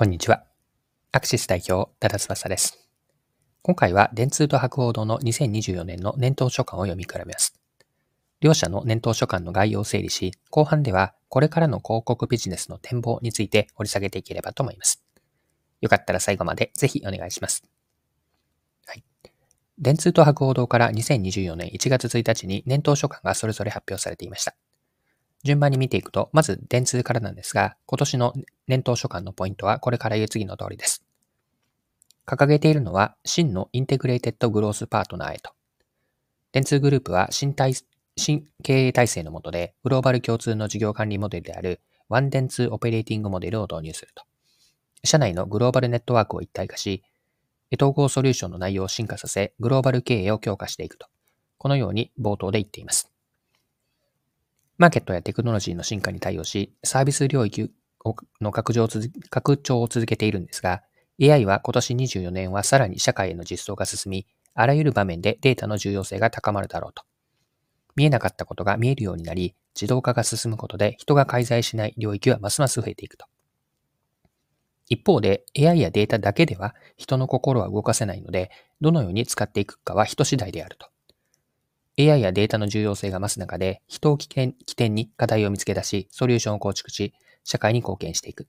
こんにちは。アクシス代表、多田翼です。今回は電通と博報堂の2024年の年頭書簡を読み比べます。両社の年頭書簡の概要を整理し、後半ではこれからの広告ビジネスの展望について掘り下げていければと思います。よかったら最後までぜひお願いします。はい。電通と博報堂から2024年1月1日に年頭書簡がそれぞれ発表されていました。順番に見ていくと、まず電通からなんですが、今年の年頭所感のポイントはこれから言う次の通りです。掲げているのは、真の Integrated Growth Partner へと。電通グループは新体新経営体制の下で、グローバル共通の事業管理モデルである one 電通 Operating Model を導入すると。社内のグローバルネットワークを一体化し、統合ソリューションの内容を進化させ、グローバル経営を強化していくと。このように冒頭で言っています。マーケットやテクノロジーの進化に対応し、サービス領域の拡張拡張を続けているんですが、AI は今年24年はさらに社会への実装が進み、あらゆる場面でデータの重要性が高まるだろうと。見えなかったことが見えるようになり、自動化が進むことで人が介在しない領域はますます増えていくと。一方で AI やデータだけでは人の心は動かせないので、どのように使っていくかは人次第であると。AI やデータの重要性が増す中で、人を起点起点に課題を見つけ出し、ソリューションを構築し、社会に貢献していく。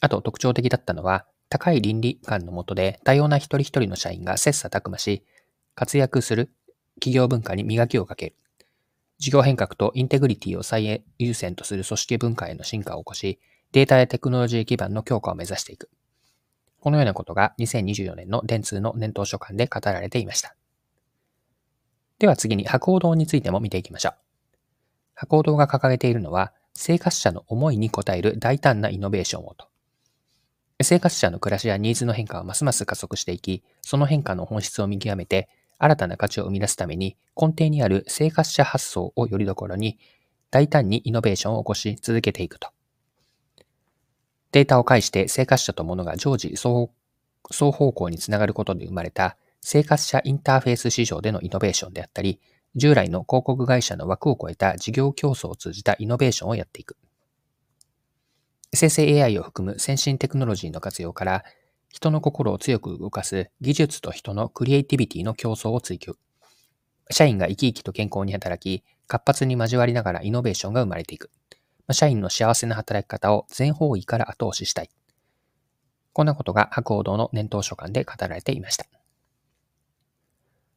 あと特徴的だったのは、高い倫理観のもとで多様な一人一人の社員が切磋琢磨し、活躍する企業文化に磨きをかける。事業変革とインテグリティを最優先とする組織文化への進化を起こし、データやテクノロジー基盤の強化を目指していく。このようなことが2024年の電通の年頭書簡で語られていました。では次に博報堂についても見ていきましょう。博報堂が掲げているのは、生活者の思いに応える大胆なイノベーションをと。生活者の暮らしやニーズの変化はますます加速していき、その変化の本質を見極めて、新たな価値を生み出すために、根底にある生活者発想をよりどころに、大胆にイノベーションを起こし続けていくと。データを介して生活者と物が常時双方向につながることで生まれた生活者インターフェース市場でのイノベーションであったり、従来の広告会社の枠を超えた事業競争を通じたイノベーションをやっていく。生成 AI を含む先進テクノロジーの活用から、人の心を強く動かす技術と人のクリエイティビティの競争を追求。社員が生き生きと健康に働き、活発に交わりながらイノベーションが生まれていく。社員の幸せな働き方を全方位から後押ししたい。こんなことが博報堂の年頭書簡で語られていました。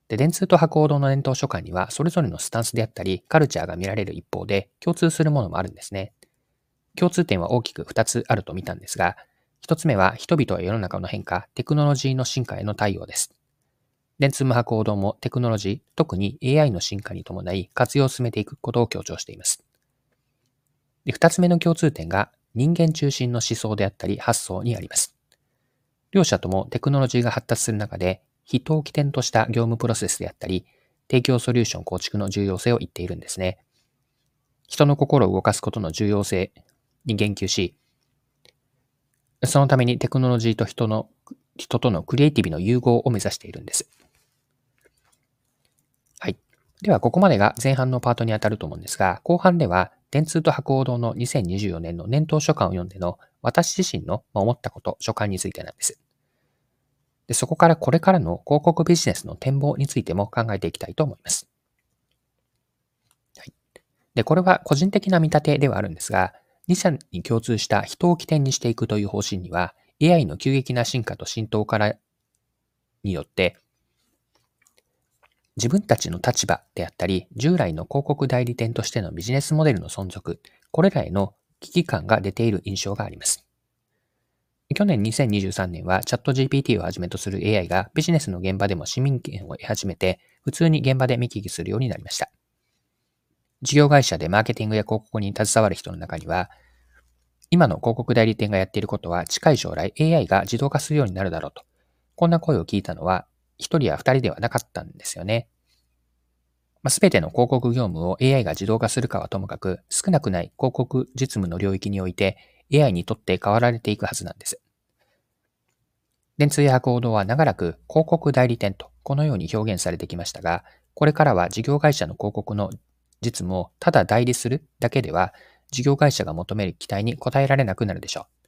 で、電通と博報堂の伝統書簡には、それぞれのスタンスであったり、カルチャーが見られる一方で、共通するものもあるんですね。共通点は大きく2つあると見たんですが、1つ目は人々や世の中の変化、テクノロジーの進化への対応です。電通も博報堂もテクノロジー、特に AI の進化に伴い活用を進めていくことを強調しています。で2つ目の共通点が人間中心の思想であったり発想にあります。両者ともテクノロジーが発達する中で人を起点とした業務プロセスであったり、提供ソリューション構築の重要性を言っているんですね。人の心を動かすことの重要性に言及し、そのためにテクノロジーと人の、人とのクリエイティブの融合を目指しているんです。はい。では、ここまでが前半のパートにあたると思うんですが、後半では、電通と博報堂の2024年の年頭書簡を読んでの私自身の思ったこと、書簡についてなんです。で、そこからこれからの広告ビジネスの展望についても考えていきたいと思います。はい。で、これは個人的な見立てではあるんですが、2社に共通した人を起点にしていくという方針には、AI の急激な進化と浸透からによって、自分たちの立場であったり、従来の広告代理店としてのビジネスモデルの存続、これらへの危機感が出ている印象があります。去年2023年はチャット GPT をはじめとする AI がビジネスの現場でも市民権を得始めて、普通に現場で見聞きするようになりました。事業会社でマーケティングや広告に携わる人の中には、今の広告代理店がやっていることは近い将来 AI が自動化するようになるだろうと。こんな声を聞いたのは一人や二人ではなかったんですよね。すべ、ての広告業務を AI が自動化するかはともかく、少なくない広告実務の領域において AI にとって変わられていくはずなんです。電通や博報堂は長らく広告代理店とこのように表現されてきましたが、これからは事業会社の広告の実務をただ代理するだけでは、事業会社が求める期待に応えられなくなるでしょう。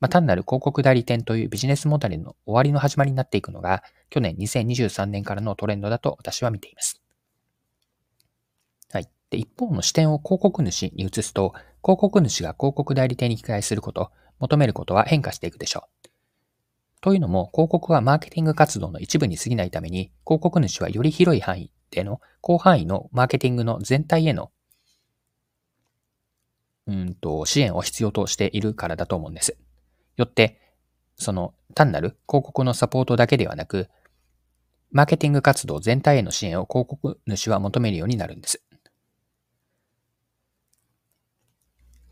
まあ、単なる広告代理店というビジネスモデルの終わりの始まりになっていくのが、去年2023年からのトレンドだと私は見ています。はい。で、一方の視点を広告主に移すと、広告主が広告代理店に期待すること、求めることは変化していくでしょう。というのも、広告はマーケティング活動の一部に過ぎないために、広告主はより広い範囲での広範囲のマーケティングの全体へのうんと支援を必要としているからだと思うんです。よって、その単なる広告のサポートだけではなく、マーケティング活動全体への支援を広告主は求めるようになるんです。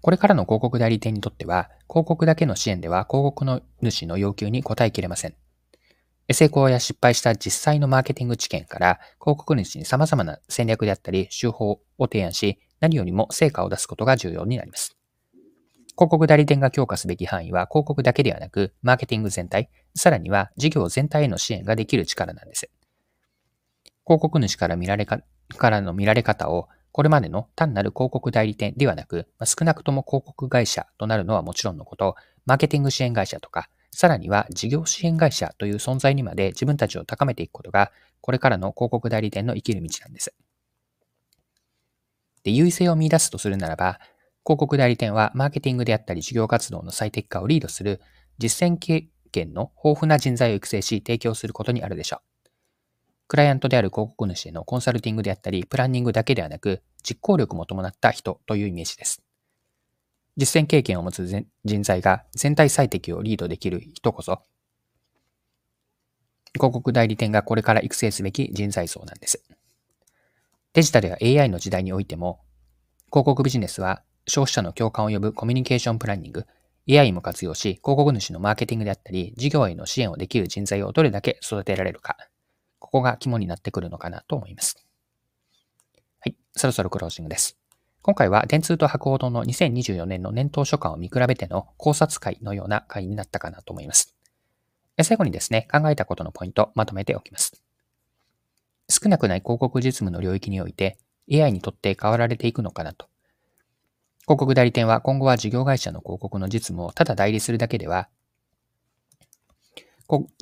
これからの広告代理店にとっては、広告だけの支援では広告の主の要求に応えきれません。成功や失敗した実際のマーケティング知見から広告主に様々な戦略であったり手法を提案し、何よりも成果を出すことが重要になります。広告代理店が強化すべき範囲は広告だけではなく、マーケティング全体、さらには事業全体への支援ができる力なんです。広告主から見られか、からの見られ方を、これまでの単なる広告代理店ではなく、少なくとも広告会社となるのはもちろんのこと、マーケティング支援会社とか、さらには事業支援会社という存在にまで自分たちを高めていくことが、これからの広告代理店の生きる道なんです。で、優位性を見出すとするならば、広告代理店はマーケティングであったり事業活動の最適化をリードする実践経験の豊富な人材を育成し提供することにあるでしょう。クライアントである広告主へのコンサルティングであったり、プランニングだけではなく、実行力も伴った人というイメージです。実践経験を持つ人材が全体最適をリードできる人こそ、広告代理店がこれから育成すべき人材層なんです。デジタルや AI の時代においても、広告ビジネスは消費者の共感を呼ぶコミュニケーションプランニング、AI も活用し、広告主のマーケティングであったり、事業への支援をできる人材をどれだけ育てられるか、ここが肝になってくるのかなと思います。はい、そろそろクロージングです。今回は電通と博報堂の2024年の年頭書簡を見比べての考察会のような会になったかなと思います。最後にですね、考えたことのポイントまとめておきます。少なくない広告実務の領域において AI にとって変わられていくのかなと。広告代理店は今後は事業会社の広告の実務をただ代理するだけでは、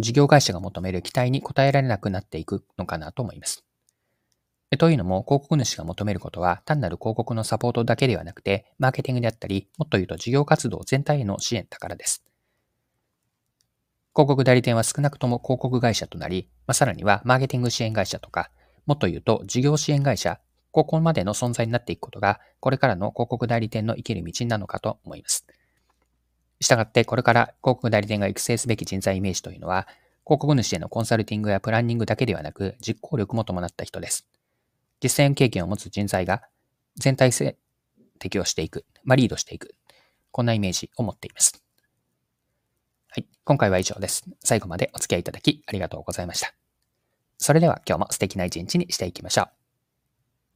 事業会社が求める期待に応えられなくなっていくのかなと思います。というのも、広告主が求めることは、単なる広告のサポートだけではなくて、マーケティングであったり、もっと言うと事業活動全体への支援だからです。広告代理店は少なくとも広告会社となり、まあ、さらにはマーケティング支援会社とか、もっと言うと事業支援会社、ここまでの存在になっていくことが、これからの広告代理店の生きる道なのかと思います。したがって、これから広告代理店が育成すべき人材イメージというのは、広告主へのコンサルティングやプランニングだけではなく、実行力も伴った人です。実践経験を持つ人材が全体性適用していく、まあ、リードしていく。こんなイメージを持っています。はい。今回は以上です。最後までお付き合いいただきありがとうございました。それでは今日も素敵な一日にしていきましょう。